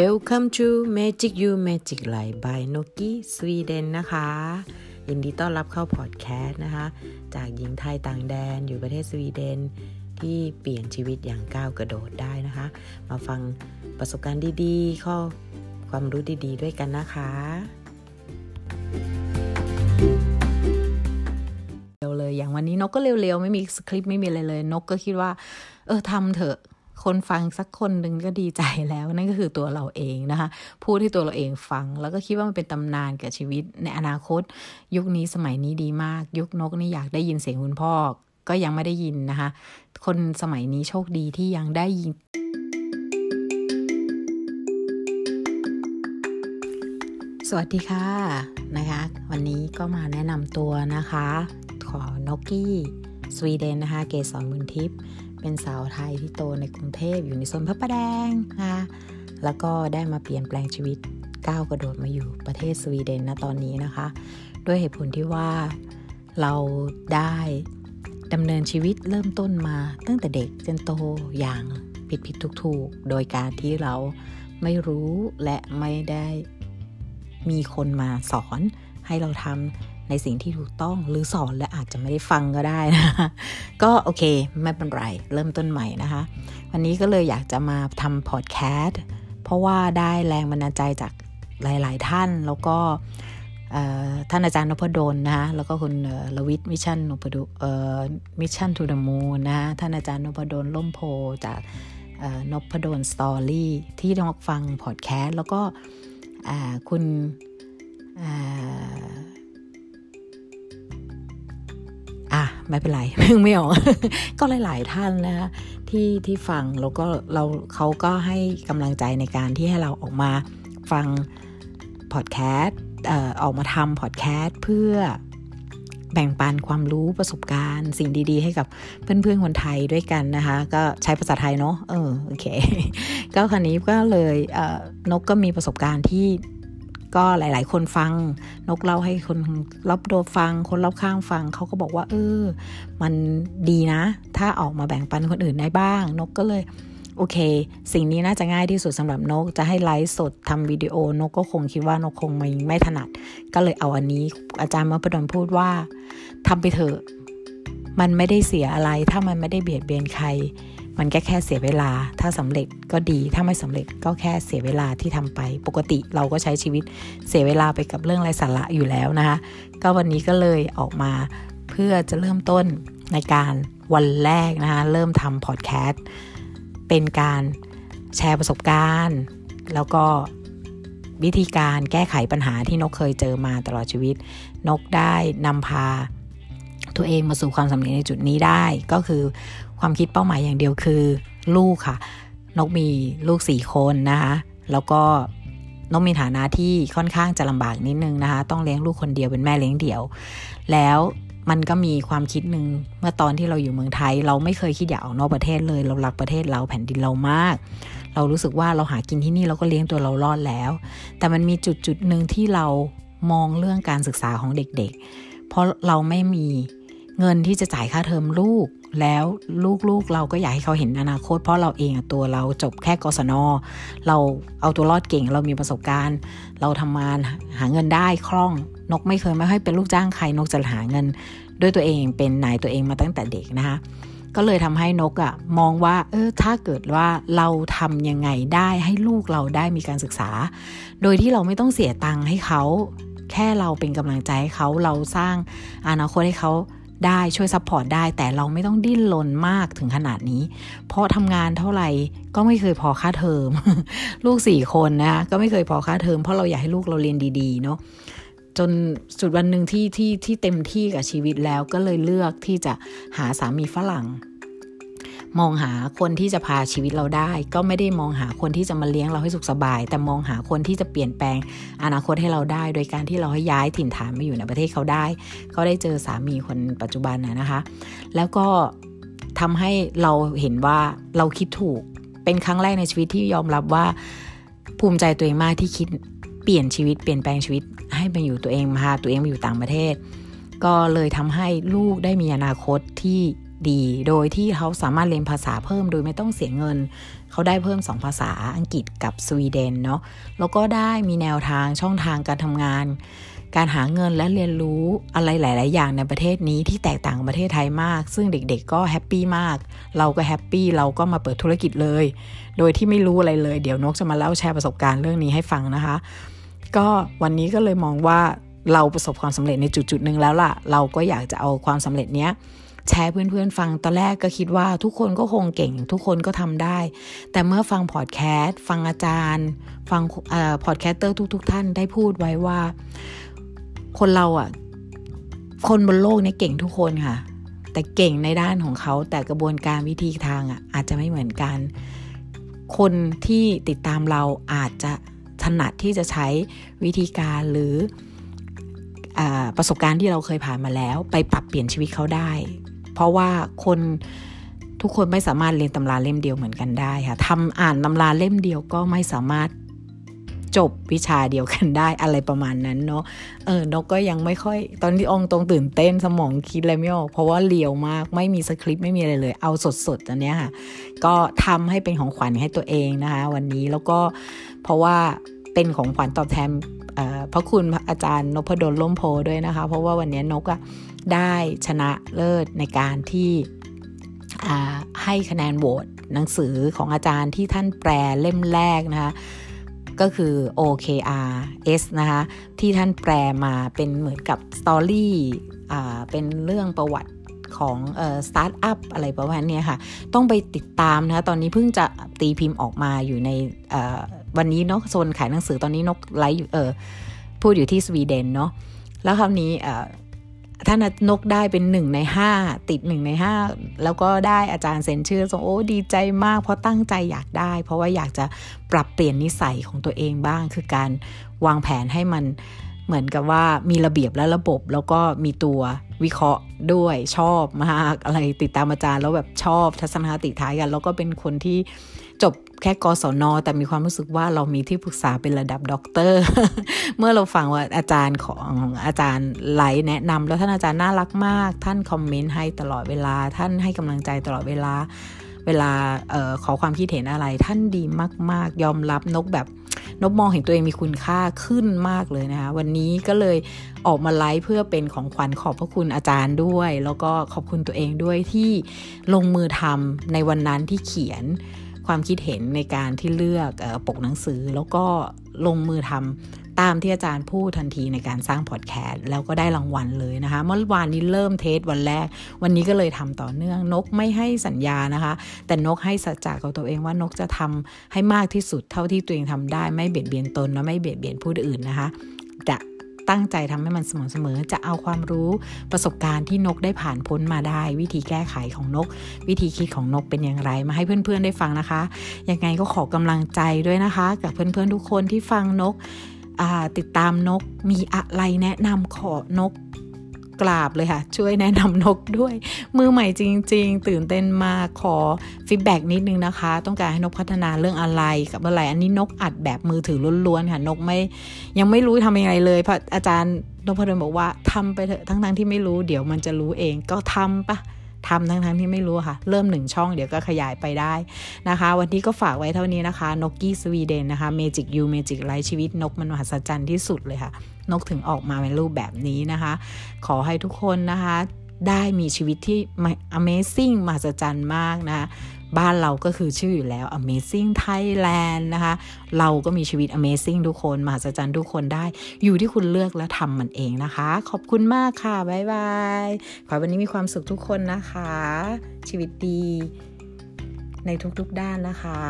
Welcome to Magic You Magic Life by Noki Sweden นะคะ ยินดีต้อนรับเข้าพอดแคสต์นะคะ จากหญิงไทยต่างแดนอยู่ประเทศสวีเดน ที่เปลี่ยนชีวิตอย่างก้าวกระโดดได้นะคะ มาฟังประสบการณ์ดีๆ ข้อความรู้ดีๆ ด้วยกันนะคะเร็วเลยอย่างวันนี้นกก็เร็วๆ ไม่มีสคริปต์ไม่มีอะไรเลย นกก็คิดว่า เออทำเถอะ คนฟังสักคนหนึ่งก็ดีใจแล้วนั่นก็คือตัวเราเองนะคะพูดที่ตัวเราเองฟัง แล้วก็คิดว่ามันเป็นตำนานกับชีวิต ในอนาคต ยุคนี้สมัยนี้ดีมาก ยุคนกนี่อยากได้ยินเสียงคุณพ่อ ก็ยังไม่ได้ยินนะคะ คนสมัยนี้โชคดีที่ยังได้ยินสวัสดีค่ะนะคะ วันนี้ก็มาแนะนำตัวนะคะ ขอนกกี้สวีเดนนะคะ เกสรบุญทิพย์ เป็นสาวไทยที่โตในกรุงเทพอยู่ในโซนพระประแดงนะคะแล้วก็ได้มาเปลี่ยนแปลงชีวิตก้าวกระโดดมาอยู่ประเทศสวีเดนนะตอนนี้นะคะ ด้วยเหตุผลที่ว่าเราได้ดำเนินชีวิตเริ่มต้นมาตั้งแต่เด็กจนโตอย่างผิดผิดถูกถูกโดยการที่เราไม่รู้และไม่ได้มีคนมาสอนให้เราทำ ในสิ่งที่ถูกต้องหรือสอนและอาจจะไม่ได้ฟังก็ได้นะก็โอเค ไม่เป็นไร เริ่มต้นใหม่นะคะ วันนี้ก็เลยอยากจะมาทำพอดแคสต์เพราะว่าได้แรงบันดาลใจจากหลาย ๆ ท่านแล้วก็ท่านอาจารย์นพดลนะคะแล้วก็คุณรวิศ Mission นพดลเอ่อ Mission To The Moon นะคะท่านอาจารย์นพดล ร่มโพธิ์จากนพดล Story ที่ต้องฟังพอดแคสต์แล้วก็คุณ ไม่เป็นไรเพิ่งไม่ออกก็หลาย ๆ ท่านนะคะที่ที่ฟังแล้วก็เราเขาก็ให้กำลังใจในการที่ให้เราออกมาฟังพอดแคสต์ออกมาทำพอดแคสต์เพื่อแบ่งปันความรู้ประสบการณ์ สิ่งดีๆ ให้กับเพื่อนๆคนไทยด้วยกันนะคะ ก็ใช้ภาษาไทยเนาะเออโอเค ก็คราวนี้ก็เลยเออนกก็มีประสบการณ์ที่ ก็หลาย ๆ คนฟัง นกเล่าให้คนรอบตัวฟัง คนรอบข้างฟังเขาก็บอกว่า เออ มันดีนะ ถ้าออกมาแบ่งปันคนอื่นได้บ้าง นกก็เลยโอเค สิ่งนี้น่าจะง่ายที่สุดสำหรับนก จะให้ไลฟ์สดทำวิดีโอนกก็คงคิดว่านกคงไม่ไม่ถนัด ก็เลยเอาอันนี้อาจารย์มพดลพูดว่าทำไปเถอะ มันไม่ได้เสียอะไร ถ้ามันไม่ได้เบียดเบียนใคร มันแค่แค่เสียเวลา ถ้าสำเร็จก็ดี ถ้าไม่สำเร็จก็แค่เสียเวลาที่ทำไป ปกติเราก็ใช้ชีวิตเสียเวลาไปกับเรื่องไร้สาระอยู่แล้วนะคะ ก็วันนี้ก็เลยออกมาเพื่อจะเริ่มต้นในการวันแรกนะคะ เริ่มทำพอดแคสต์เป็นการแชร์ประสบการณ์ แล้วก็วิธีการแก้ไขปัญหาที่นกเคยเจอมาตลอดชีวิต นกได้นำพา ตัวเองมาสู่ความสำเร็จในจุดนี้ได้ ก็คือความคิดเป้าหมายอย่างเดียวคือลูกค่ะ นกมีลูกสี่คนนะคะแล้วก็นกมีฐานะที่ค่อนข้างจะลำบากนิดนึงนะคะ ต้องเลี้ยงลูกคนเดียวเป็นแม่เลี้ยงเดี่ยว แล้วมันก็มีความคิดหนึ่งเมื่อตอนที่เราอยู่เมืองไทย เราไม่เคยคิดอยากออกนอกประเทศเลย เรารักประเทศเราแผ่นดินเรามาก เรารู้สึกว่าเราหากินที่นี่เราก็เลี้ยงตัวเรารอดแล้ว แต่มันมีจุดจุดหนึ่งที่เรามองเรื่องการศึกษาของเด็กๆ เพราะเราไม่มี เงินที่จะจ่ายค่าเทอมลูก แล้วลูกๆเราก็อยากให้เขาเห็นอนาคต เพราะเราเองตัวเราจบแค่กศนเราเอาตัวรอดเก่งเรามีประสบการณ์ เราทำงานหาเงินได้คล่อง นกไม่เคยไม่ให้เป็นลูกจ้างใครนกจะหาเงิน ด้วยตัวเองเป็นนายตัวเองมาตั้งแต่เด็กนะคะก็เลยทำให้นกอะมองว่าเออถ้าเกิดว่าเราทำยังไงได้ให้ลูกเราได้มีการศึกษา โดยที่เราไม่ต้องเสียตังค์ให้เขา แค่เราเป็นกำลังใจให้เขาเราสร้างอนาคตให้เขา ได้ช่วย support ได้ แต่เราไม่ต้องดิ้นรนมากถึงขนาดนี้ เพราะทำงานเท่าไหร่ก็ไม่เคยพอค่าเทอม ลูกสี่คนนะก็ไม่เคยพอค่าเทอมเพราะเราอยากให้ลูกเราเรียนดีๆเนาะจนสุดวันหนึ่งที่ที่ที่เต็มที่กับชีวิตแล้วก็เลยเลือกที่จะหาสามีฝรั่ง มองหาคนที่จะพาชีวิตเราได้ ก็ไม่ได้มองหาคนที่จะมาเลี้ยงเราให้สุขสบาย แต่มองหาคนที่จะเปลี่ยนแปลงอนาคตให้เราได้ โดยการที่เราให้ย้ายถิ่นฐานมาอยู่ในประเทศเขาได้ก็ได้เจอสามีคนปัจจุบันนะนะคะ แล้วก็ทำให้เราเห็นว่าเราคิดถูกเป็นครั้งแรกในชีวิตที่ยอมรับว่าภูมิใจตัวเองมากที่คิดเปลี่ยนชีวิตเปลี่ยนแปลงชีวิต ให้มาอยู่ตัวเองพาตัวเองมาอยู่ต่างประเทศ ก็เลยทำให้ลูกได้มีอนาคตที่ ดี โดยที่เขาสามารถเรียนภาษาเพิ่มโดยไม่ต้องเสียเงิน เขาได้เพิ่ม 2 ภาษาอังกฤษกับสวีเดนเนาะแล้วก็ได้มีแนวทางช่องทางการทำงาน การหาเงินและเรียนรู้อะไรหลาย ๆ อย่างในประเทศนี้ที่แตกต่างประเทศไทยมาก ซึ่งเด็ก ๆ ก็ happy มาก เราก็ happy เราก็มาเปิดธุรกิจเลย โดยที่ไม่รู้อะไรเลย เดี๋ยวนกจะมาเล่าแชร์ประสบการณ์เรื่องนี้ให้ฟังนะคะ ก็วันนี้ก็เลยมองว่าเราประสบความสำเร็จในจุดๆหนึ่งแล้วล่ะ เราก็อยากจะเอาความสำเร็จเนี้ย แชร์เพื่อนๆฟังตอนแรกก็คิดว่าทุกคนก็คงเก่ง ทุกคนก็ทำได้ แต่เมื่อฟังพอดแคสต์ฟังอาจารย์ ฟัง podcaster ทุก ๆ ท่านได้พูดไว้ว่า คนเราอะ คนบนโลกนี้เก่งทุกคนค่ะ แต่เก่งในด้านของเขา แต่กระบวนการวิธีทางอะ อาจจะไม่เหมือนกัน คนที่ติดตามเราอาจจะถนัดที่จะใช้วิธีการหรืออประสบการณ์ที่เราเคยผ่านมาแล้ว ไปปรับเปลี่ยนชีวิตเขาได้ เพราะว่าคนทุกคนไม่สามารถเรียนตำราเล่มเดียวเหมือนกันได้ค่ะทำอ่านตำราเล่มเดียวก็ไม่สามารถจบวิชาเดียวกันได้อะไรประมาณนั้นเนาะเออนกก็ยังไม่ค่อย ตอนที่องตรงตื่นเต้นสมองคิดอะไรไม่ออก เพราะว่าเลียวมากไม่มีสคริปต์ไม่มีอะไรเลย เอาสดๆอันเนี้ยค่ะ ก็ทำให้เป็นของขวัญให้ตัวเองนะคะ วันนี้แล้วก็เพราะว่าเป็นของขวัญตอบแทนพระคุณอาจารย์นพดลล่มโพด้วยนะคะ เพราะว่าวันนี้นกอะ ได้ชนะเลิศในการที่ให้คะแนนโหวตหนังสือของอาจารย์ที่ท่านแปลเล่มแรกนะคะก็คือ OKRS นะคะที่ท่านแปลมาเป็นเหมือนกับสตอรี่เป็นเรื่องประวัติของสตาร์ทอัพอะไรประมาณนี้ค่ะ ต้องไปติดตามนะคะ ตอนนี้เพิ่งจะตีพิมพ์ออกมาอยู่ในวันนี้เนาะโซนขายหนังสือตอนนี้นกไลฟ์อยู่เออพูดอยู่ที่สวีเดนเนาะแล้วคราวนี้ ท่านนกได้เป็นหนึ่งในห้าติดหนึ่งในห้าแล้วก็ได้อาจารย์เซ็นชื่อส่งโอ้ดีใจมากเพราะตั้งใจอยากได้ เพราะว่าอยากจะปรับเปลี่ยนนิสัยของตัวเองบ้าง คือการวางแผนให้มันเหมือนกับว่ามีระเบียบและระบบ แล้วก็มีตัววิเคราะห์ด้วยชอบมากอะไรติดตามอาจารย์แล้วแบบชอบทัศนคติคล้ายกัน แล้วก็เป็นคนที่ จบแค่กศนแต่มีความรู้สึกว่าเรามีที่ปรึกษาเป็นระดับด็อกเตอร์ เมื่อเราฟังว่าอาจารย์ของอาจารย์ไลฟ์แนะนำแล้วท่านอาจารย์น่ารักมาก ท่านคอมเมนต์ให้ตลอดเวลา ท่านให้กำลังใจตลอดเวลา เวลาออขอความคิดเห็นอะไร ท่านดีมาก ๆ ยอมรับนกแบบนกมองเห็นตัวเองมีคุณค่าขึ้นมากเลยนะคะ วันนี้ก็เลยออกมาไลฟ์เพื่อเป็นของขวัญขอบพระคุณอาจารย์ด้วย แล้วก็ขอบคุณตัวเองด้วยที่ลงมือทำในวันนั้นที่เขียน ความคิดเห็นในการที่เลือกปกหนังสือ แล้วก็ลงมือทำตามที่อาจารย์พูดทันทีในการสร้างพอดแคสต์แล้วก็ได้รางวัลเลยนะคะ เมื่อวานนี้เริ่มเทสวันแรก วันนี้ก็เลยทำต่อเนื่อง นกไม่ให้สัญญานะคะ แต่นกให้สัจจะกับตัวเองว่านกจะทำให้มากที่สุดเท่าที่ตัวเองทำได้ไม่เบียดเบียนตนและไม่เบียดเบียนผู้อื่นนะคะจะ ตั้งใจทำให้มันสม่ำเสมอ จะเอาความรู้ประสบการณ์ที่นกได้ผ่านพ้นมาได้ วิธีแก้ไขของนก วิธีคิดของนกเป็นอย่างไร มาให้เพื่อนๆได้ฟังนะคะ ยังไงก็ขอกำลังใจด้วยนะคะ กับเพื่อนๆทุกคนที่ฟังนกติดตามนกมีอะไรแนะนำขอนก กราบเลยค่ะ ช่วยแนะนำนกด้วย มือใหม่จริง ๆ ตื่นเต้นมากขอ feedback นิดนึงนะคะ ต้องการให้นกพัฒนาเรื่องอะไรกับอะไร อันนี้นกอัดแบบมือถือล้วนๆค่ะ นกไม่ยังไม่รู้ทำยังไงเลยเพราะอาจารย์นพดลบอกว่าทำไปเถอะทั้งๆที่ไม่รู้เดี๋ยวมันจะรู้เองก็ทำค่ะทำทั้งทั้งที่ไม่รู้ค่ะ เริ่มหนึ่งช่องเดี๋ยวก็ขยายไปได้นะคะ วันนี้ก็ฝากไว้เท่านี้นะคะนกกี้สวีเดนนะคะ magic you magic life ชีวิตนกมันมหัศจรรย์ที่สุดเลยค่ะ นกถึงออกมาเป็นรูปแบบนี้นะคะ ขอให้ทุกคนนะคะ ได้มีชีวิตที่ Amazing มหัศจรรย์มากนะบ้านเราก็คือชื่ออยู่แล้ว Amazing Thailand นะคะ เราก็มีชีวิต Amazing ทุกคน มหัศจรรย์ทุกคนได้ อยู่ที่คุณเลือกและทำมันเองนะคะ ขอบคุณมากค่ะ บ๊ายบาย ขอวันนี้มีความสุขทุกคนนะคะ ชีวิตดี ในทุกๆด้านนะคะ